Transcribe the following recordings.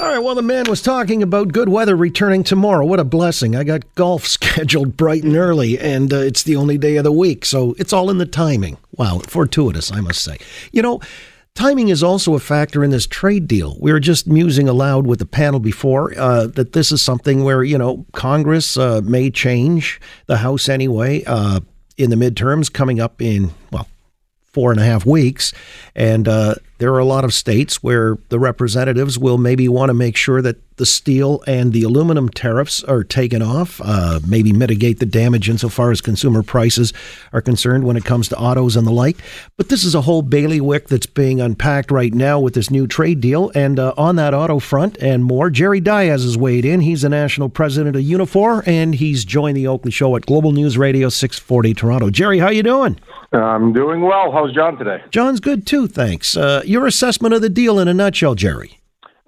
All right, well, the man was talking about good weather returning tomorrow. What a blessing. I got golf scheduled bright and early, and uh, it's the only day of the week, so it's all in the timing. Wow, fortuitous, I must say. You know, timing is also a factor in this trade deal. We were just musing aloud with the panel before uh, that this is something where, you know, Congress uh, may change, the House anyway, uh, in the midterms coming up in, well, four and a half weeks. And uh, there are a lot of states where the representatives will maybe want to make sure that the steel and the aluminum tariffs are taken off, uh, maybe mitigate the damage insofar as consumer prices are concerned when it comes to autos and the like. But this is a whole bailiwick that's being unpacked right now with this new trade deal. And uh, on that auto front and more, Jerry Dias has weighed in. He's the national president of Unifor, and he's joined the Oakley Show at Global News Radio 640 Toronto. Jerry, how you doing? I'm doing well. How's John today? John's good too, thanks. Uh, your assessment of the deal in a nutshell, Jerry.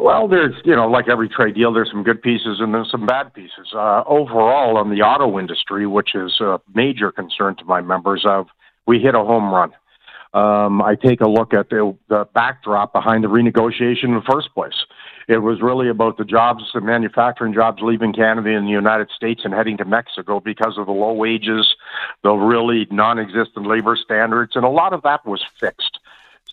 Well, there's, you know, like every trade deal, there's some good pieces and there's some bad pieces. Uh, overall, on the auto industry, which is a major concern to my members, of we hit a home run. Um, I take a look at the, the backdrop behind the renegotiation in the first place. It was really about the jobs, the manufacturing jobs leaving Canada and the United States and heading to Mexico because of the low wages, the really non existent labor standards, and a lot of that was fixed.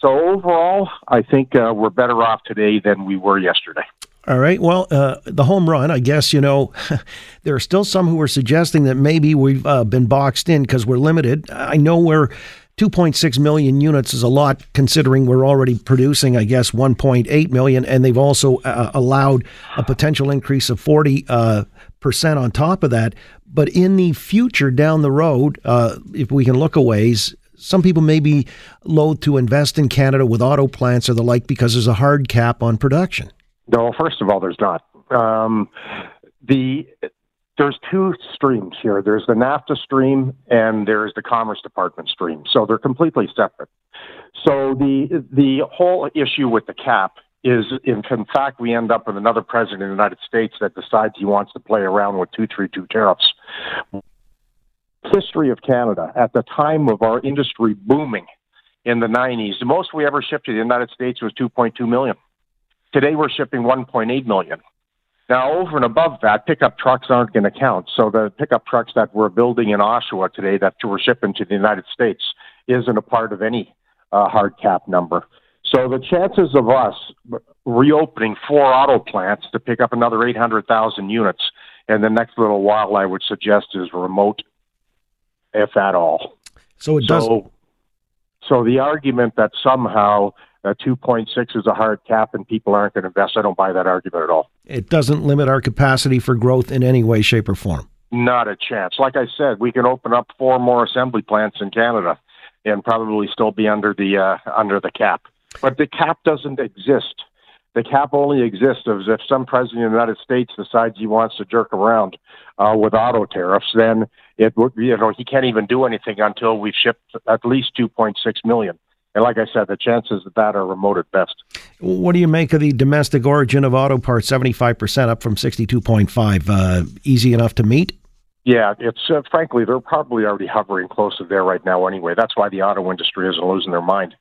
So overall, I think uh, we're better off today than we were yesterday. All right. Well, uh, the home run, I guess, you know, there are still some who are suggesting that maybe we've uh, been boxed in because we're limited. I know we're 2.6 million units is a lot considering we're already producing, I guess, 1.8 million, and they've also uh, allowed a potential increase of 40 uh, percent on top of that. But in the future, down the road, uh, if we can look a ways, some people may be loath to invest in Canada with auto plants or the like because there's a hard cap on production. No, first of all, there's not. Um, the there's two streams here. There's the NAFTA stream and there's the Commerce Department stream. So they're completely separate. So the the whole issue with the cap is, if in fact we end up with another president of the United States that decides he wants to play around with 232 tariffs, history of Canada at the time of our industry booming in the 90s, the most we ever shipped to the United States was 2.2 million. Today we're shipping 1.8 million. Now, over and above that, pickup trucks aren't going to count. So the pickup trucks that we're building in Oshawa today that we're shipping to the United States isn't a part of any uh, hard cap number. So the chances of us reopening four auto plants to pick up another 800,000 units in the next little while, I would suggest, is remote if at all. So it does. So, so the argument that somehow uh, 2.6 is a hard cap and people aren't going to invest, I don't buy that argument at all. It doesn't limit our capacity for growth in any way, shape, or form. Not a chance. Like I said, we can open up four more assembly plants in Canada and probably still be under the uh, under the cap. But the cap doesn't exist. The cap only exists as if some president of the United States decides he wants to jerk around uh, with auto tariffs. Then it would, you know, he can't even do anything until we've shipped at least 2.6 million. And like I said, the chances of that are remote at best. What do you make of the domestic origin of auto parts, 75% up from 62.5? Uh, easy enough to meet? Yeah, it's uh, frankly, they're probably already hovering close to there right now anyway. That's why the auto industry isn't losing their mind.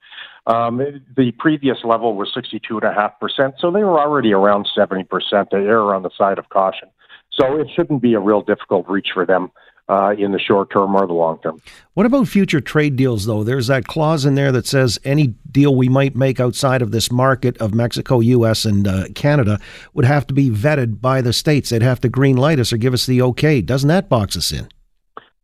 Um, the previous level was 62.5%, so they were already around 70%. They err on the side of caution. So it shouldn't be a real difficult reach for them uh, in the short term or the long term. What about future trade deals, though? There's that clause in there that says any deal we might make outside of this market of Mexico, U.S., and uh, Canada would have to be vetted by the states. They'd have to green light us or give us the okay. Doesn't that box us in?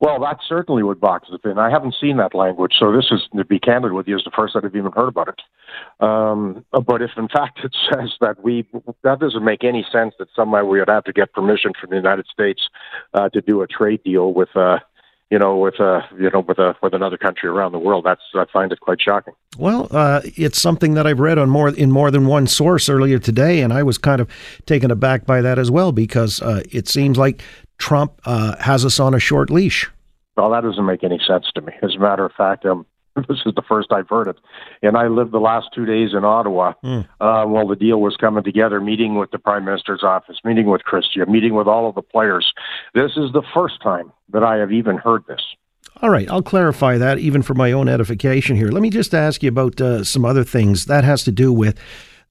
Well, that certainly would box us in. I haven't seen that language, so this is to be candid with you, is the first I've even heard about it. Um, but if in fact it says that we, that doesn't make any sense that somehow we would have to get permission from the United States uh, to do a trade deal with, uh, you know, with a you know with a with another country around the world. That's I find it quite shocking. Well, uh, it's something that I've read on more in more than one source earlier today, and I was kind of taken aback by that as well because uh, it seems like Trump uh, has us on a short leash. Well, that doesn't make any sense to me. As a matter of fact, um, this is the first I've heard it. And I lived the last two days in Ottawa mm. uh, while the deal was coming together, meeting with the Prime Minister's office, meeting with Chrystia, meeting with all of the players. This is the first time that I have even heard this. All right, I'll clarify that even for my own edification here. Let me just ask you about uh, some other things that has to do with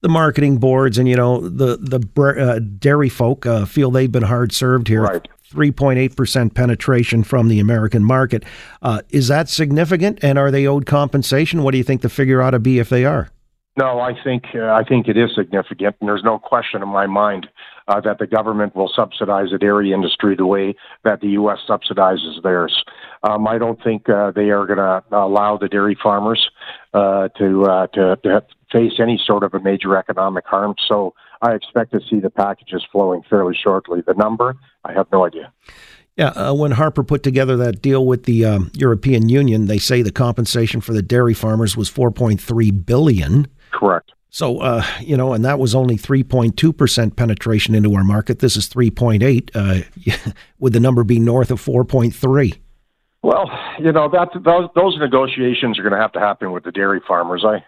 the marketing boards and you know the the uh, dairy folk uh, feel they've been hard served here. Right. 3.8% penetration from the American market. Uh, is that significant? And are they owed compensation? What do you think the figure ought to be if they are? No, I think uh, I think it is significant, and there's no question in my mind uh, that the government will subsidize the dairy industry the way that the U.S. subsidizes theirs. Um, I don't think uh, they are going to allow the dairy farmers uh, to, uh, to to face any sort of a major economic harm. So I expect to see the packages flowing fairly shortly. The number, I have no idea. Yeah, uh, when Harper put together that deal with the um, European Union, they say the compensation for the dairy farmers was 4.3 billion. Correct. So, uh, you know, and that was only 3.2% penetration into our market. This is 3.8, uh, with the number be north of 4.3. Well, you know, that those, those negotiations are going to have to happen with the dairy farmers. I,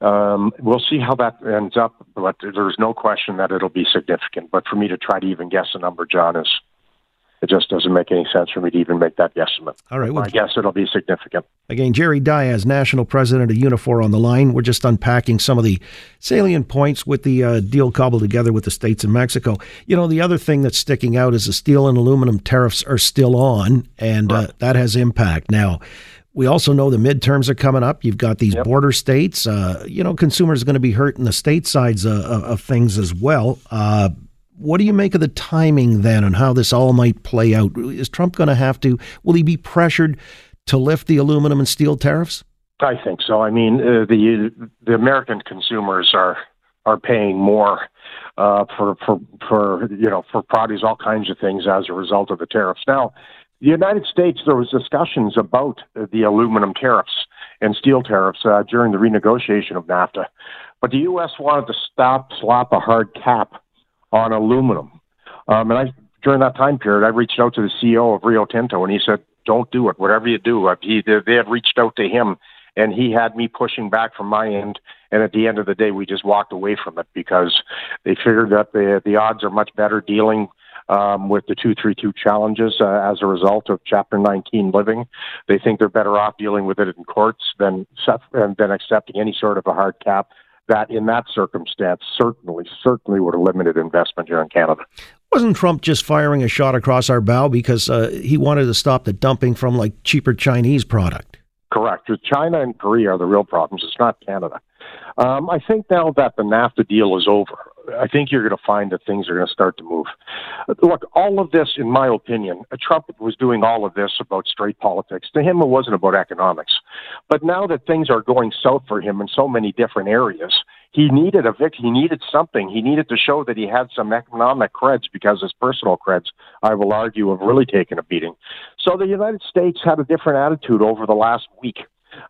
um, we'll see how that ends up, but there's no question that it'll be significant. But for me to try to even guess a number, John, is it just doesn't make any sense for me to even make that guesstimate. All right. Well, I guess it'll be significant. Again, Jerry Dias, national president of Unifor, on the line. We're just unpacking some of the salient points with the uh, deal cobbled together with the states of Mexico. You know, the other thing that's sticking out is the steel and aluminum tariffs are still on, and uh, right. uh, that has impact. Now, we also know the midterms are coming up. You've got these yep. border states. Uh, you know, consumers are going to be hurt in the state sides uh, of things as well. Uh, what do you make of the timing then and how this all might play out? Is Trump going to have to, will he be pressured to lift the aluminum and steel tariffs? I think so. I mean, uh, the the American consumers are are paying more uh, for for for you know for produce, all kinds of things as a result of the tariffs. Now, the United States, there was discussions about the aluminum tariffs and steel tariffs uh, during the renegotiation of NAFTA, but the U.S. wanted to stop slap a hard cap on aluminum. Um, and I, during that time period, I reached out to the CEO of Rio Tinto, and he said, "Don't do it. Whatever you do." Uh, he, they had reached out to him, and he had me pushing back from my end. And at the end of the day, we just walked away from it because they figured that the the odds are much better dealing um, with the 232 challenges uh, as a result of Chapter 19 living. They think they're better off dealing with it in courts than than accepting any sort of a hard cap that in that circumstance certainly, certainly would have limited investment here in Canada. Wasn't Trump just firing a shot across our bow because uh, he wanted to stop the dumping from like cheaper Chinese product? Correct. China and Korea are the real problems. It's not Canada. Um, I think now that the NAFTA deal is over, I think you're going to find that things are going to start to move. Look, all of this, in my opinion, uh, Trump was doing all of this about straight politics. To him, it wasn't about economics. But now that things are going south for him in so many different areas, he needed a vic. He needed something. He needed to show that he had some economic creds because his personal creds, I will argue, have really taken a beating. So the United States had a different attitude over the last week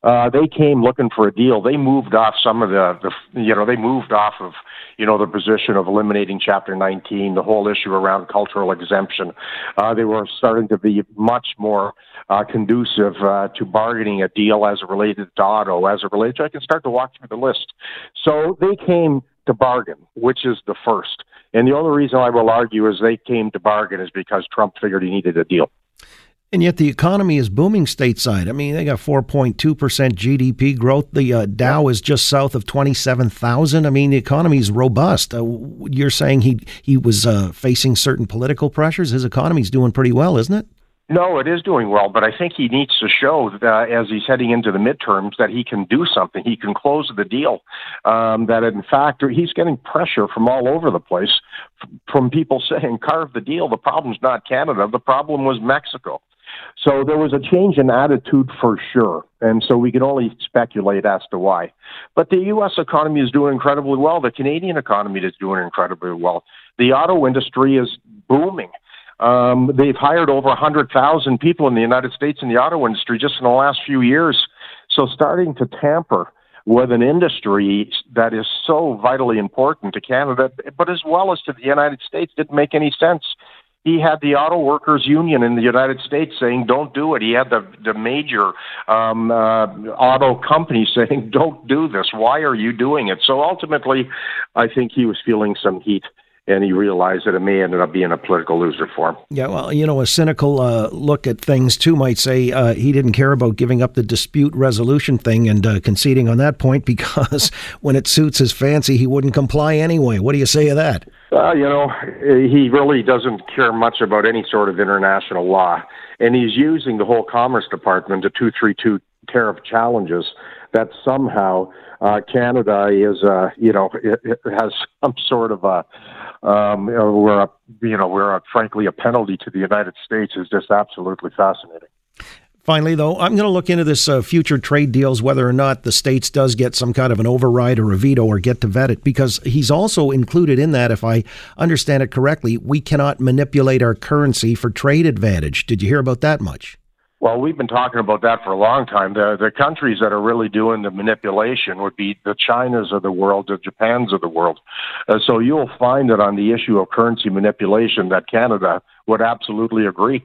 uh, they came looking for a deal. They moved off some of the, the, you know, they moved off of, you know, the position of eliminating Chapter 19, the whole issue around cultural exemption. Uh, they were starting to be much more uh, conducive uh, to bargaining a deal as it related to auto, as it related to, I can start to walk through the list. So they came to bargain, which is the first. And the only reason I will argue is they came to bargain is because Trump figured he needed a deal. And yet the economy is booming stateside. I mean, they got 4.2% GDP growth. The uh, Dow is just south of 27,000. I mean, the economy is robust. Uh, you're saying he he was uh, facing certain political pressures. His economy's doing pretty well, isn't it? No, it is doing well, but I think he needs to show that uh, as he's heading into the midterms that he can do something. He can close the deal. Um, that in fact he's getting pressure from all over the place, from people saying carve the deal. The problem's not Canada. The problem was Mexico. So there was a change in attitude for sure. And so we can only speculate as to why. But the U.S. economy is doing incredibly well. The Canadian economy is doing incredibly well. The auto industry is booming. Um, they've hired over 100,000 people in the United States in the auto industry just in the last few years. So starting to tamper with an industry that is so vitally important to Canada, but as well as to the United States, didn't make any sense. He had the auto workers union in the United States saying, "Don't do it." He had the the major um, uh, auto companies saying, "Don't do this. Why are you doing it?" So ultimately, I think he was feeling some heat and he realized that it may end up being a political loser for him. Yeah, well, you know, a cynical uh, look at things too might say uh, he didn't care about giving up the dispute resolution thing and uh, conceding on that point because when it suits his fancy, he wouldn't comply anyway. What do you say of that? Uh, you know, he really doesn't care much about any sort of international law, and he's using the whole Commerce Department to 232 tariff challenges that somehow uh, Canada is, uh, you know, it, it has some sort of a um, we're a, you know we're a, frankly a penalty to the United States is just absolutely fascinating. Finally, though, I'm going to look into this uh, future trade deals, whether or not the states does get some kind of an override or a veto or get to vet it, because he's also included in that, if I understand it correctly, we cannot manipulate our currency for trade advantage. Did you hear about that much? Well, we've been talking about that for a long time. The the countries that are really doing the manipulation would be the Chinas of the world, the Japans of the world. Uh, so you'll find that on the issue of currency manipulation, that Canada would absolutely agree.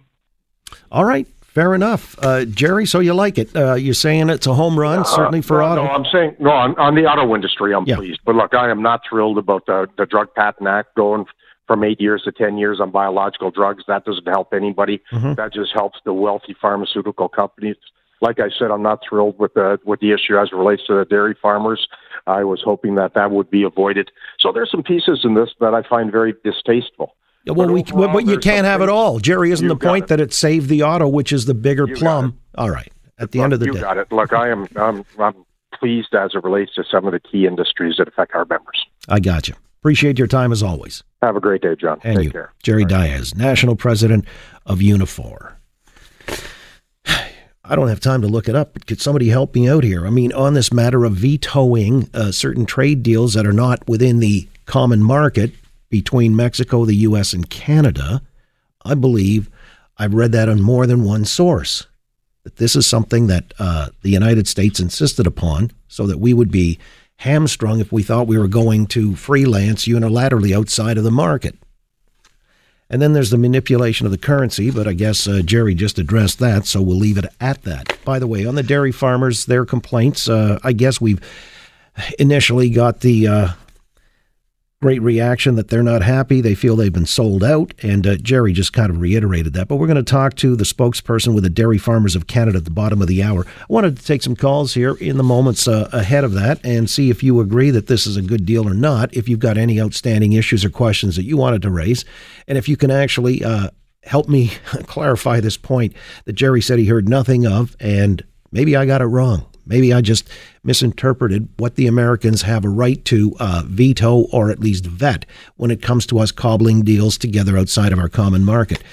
All right. Fair enough, uh, Jerry. So you like it? Uh, you're saying it's a home run, uh, certainly for no, auto. No, I'm saying no on, on the auto industry. I'm yeah. pleased, but look, I am not thrilled about the the Drug Patent Act going from eight years to 10 years on biological drugs. That doesn't help anybody. Mm-hmm. That just helps the wealthy pharmaceutical companies. Like I said, I'm not thrilled with the with the issue as it relates to the dairy farmers. I was hoping that that would be avoided. So there's some pieces in this that I find very distasteful. Well, we, overall, but you can't have it all. Jerry, isn't the point it. that it saved the auto, which is the bigger you plum? All right. At the Look, end of the you day, you got it. Look, I am I'm, I'm pleased as it relates to some of the key industries that affect our members. I got you. Appreciate your time as always. Have a great day, John. And Take you, care. Jerry right. National President of Unifor. I don't have time to look it up, but could somebody help me out here? I mean, on this matter of vetoing uh, certain trade deals that are not within the common market between Mexico, the U.S., and Canada, I believe I've read that on more than one source. That this is something that uh, the United States insisted upon so that we would be hamstrung if we thought we were going to freelance unilaterally outside of the market. And then there's the manipulation of the currency, but I guess uh, Jerry just addressed that, so we'll leave it at that. By the way, on the dairy farmers, their complaints, uh, I guess we've initially got the uh, great reaction that they're not happy. They feel they've been sold out. And uh, Jerry just kind of reiterated that. But we're going to talk to the spokesperson with the Dairy Farmers of Canada at the bottom of the hour. I wanted to take some calls here in the moments uh, ahead of that and see if you agree that this is a good deal or not, if you've got any outstanding issues or questions that you wanted to raise, and if you can actually uh, help me clarify this point that Jerry said he heard nothing of, and maybe I got it wrong. Maybe I just misinterpreted what the Americans have a right to uh, veto or at least vet when it comes to us cobbling deals together outside of our common market.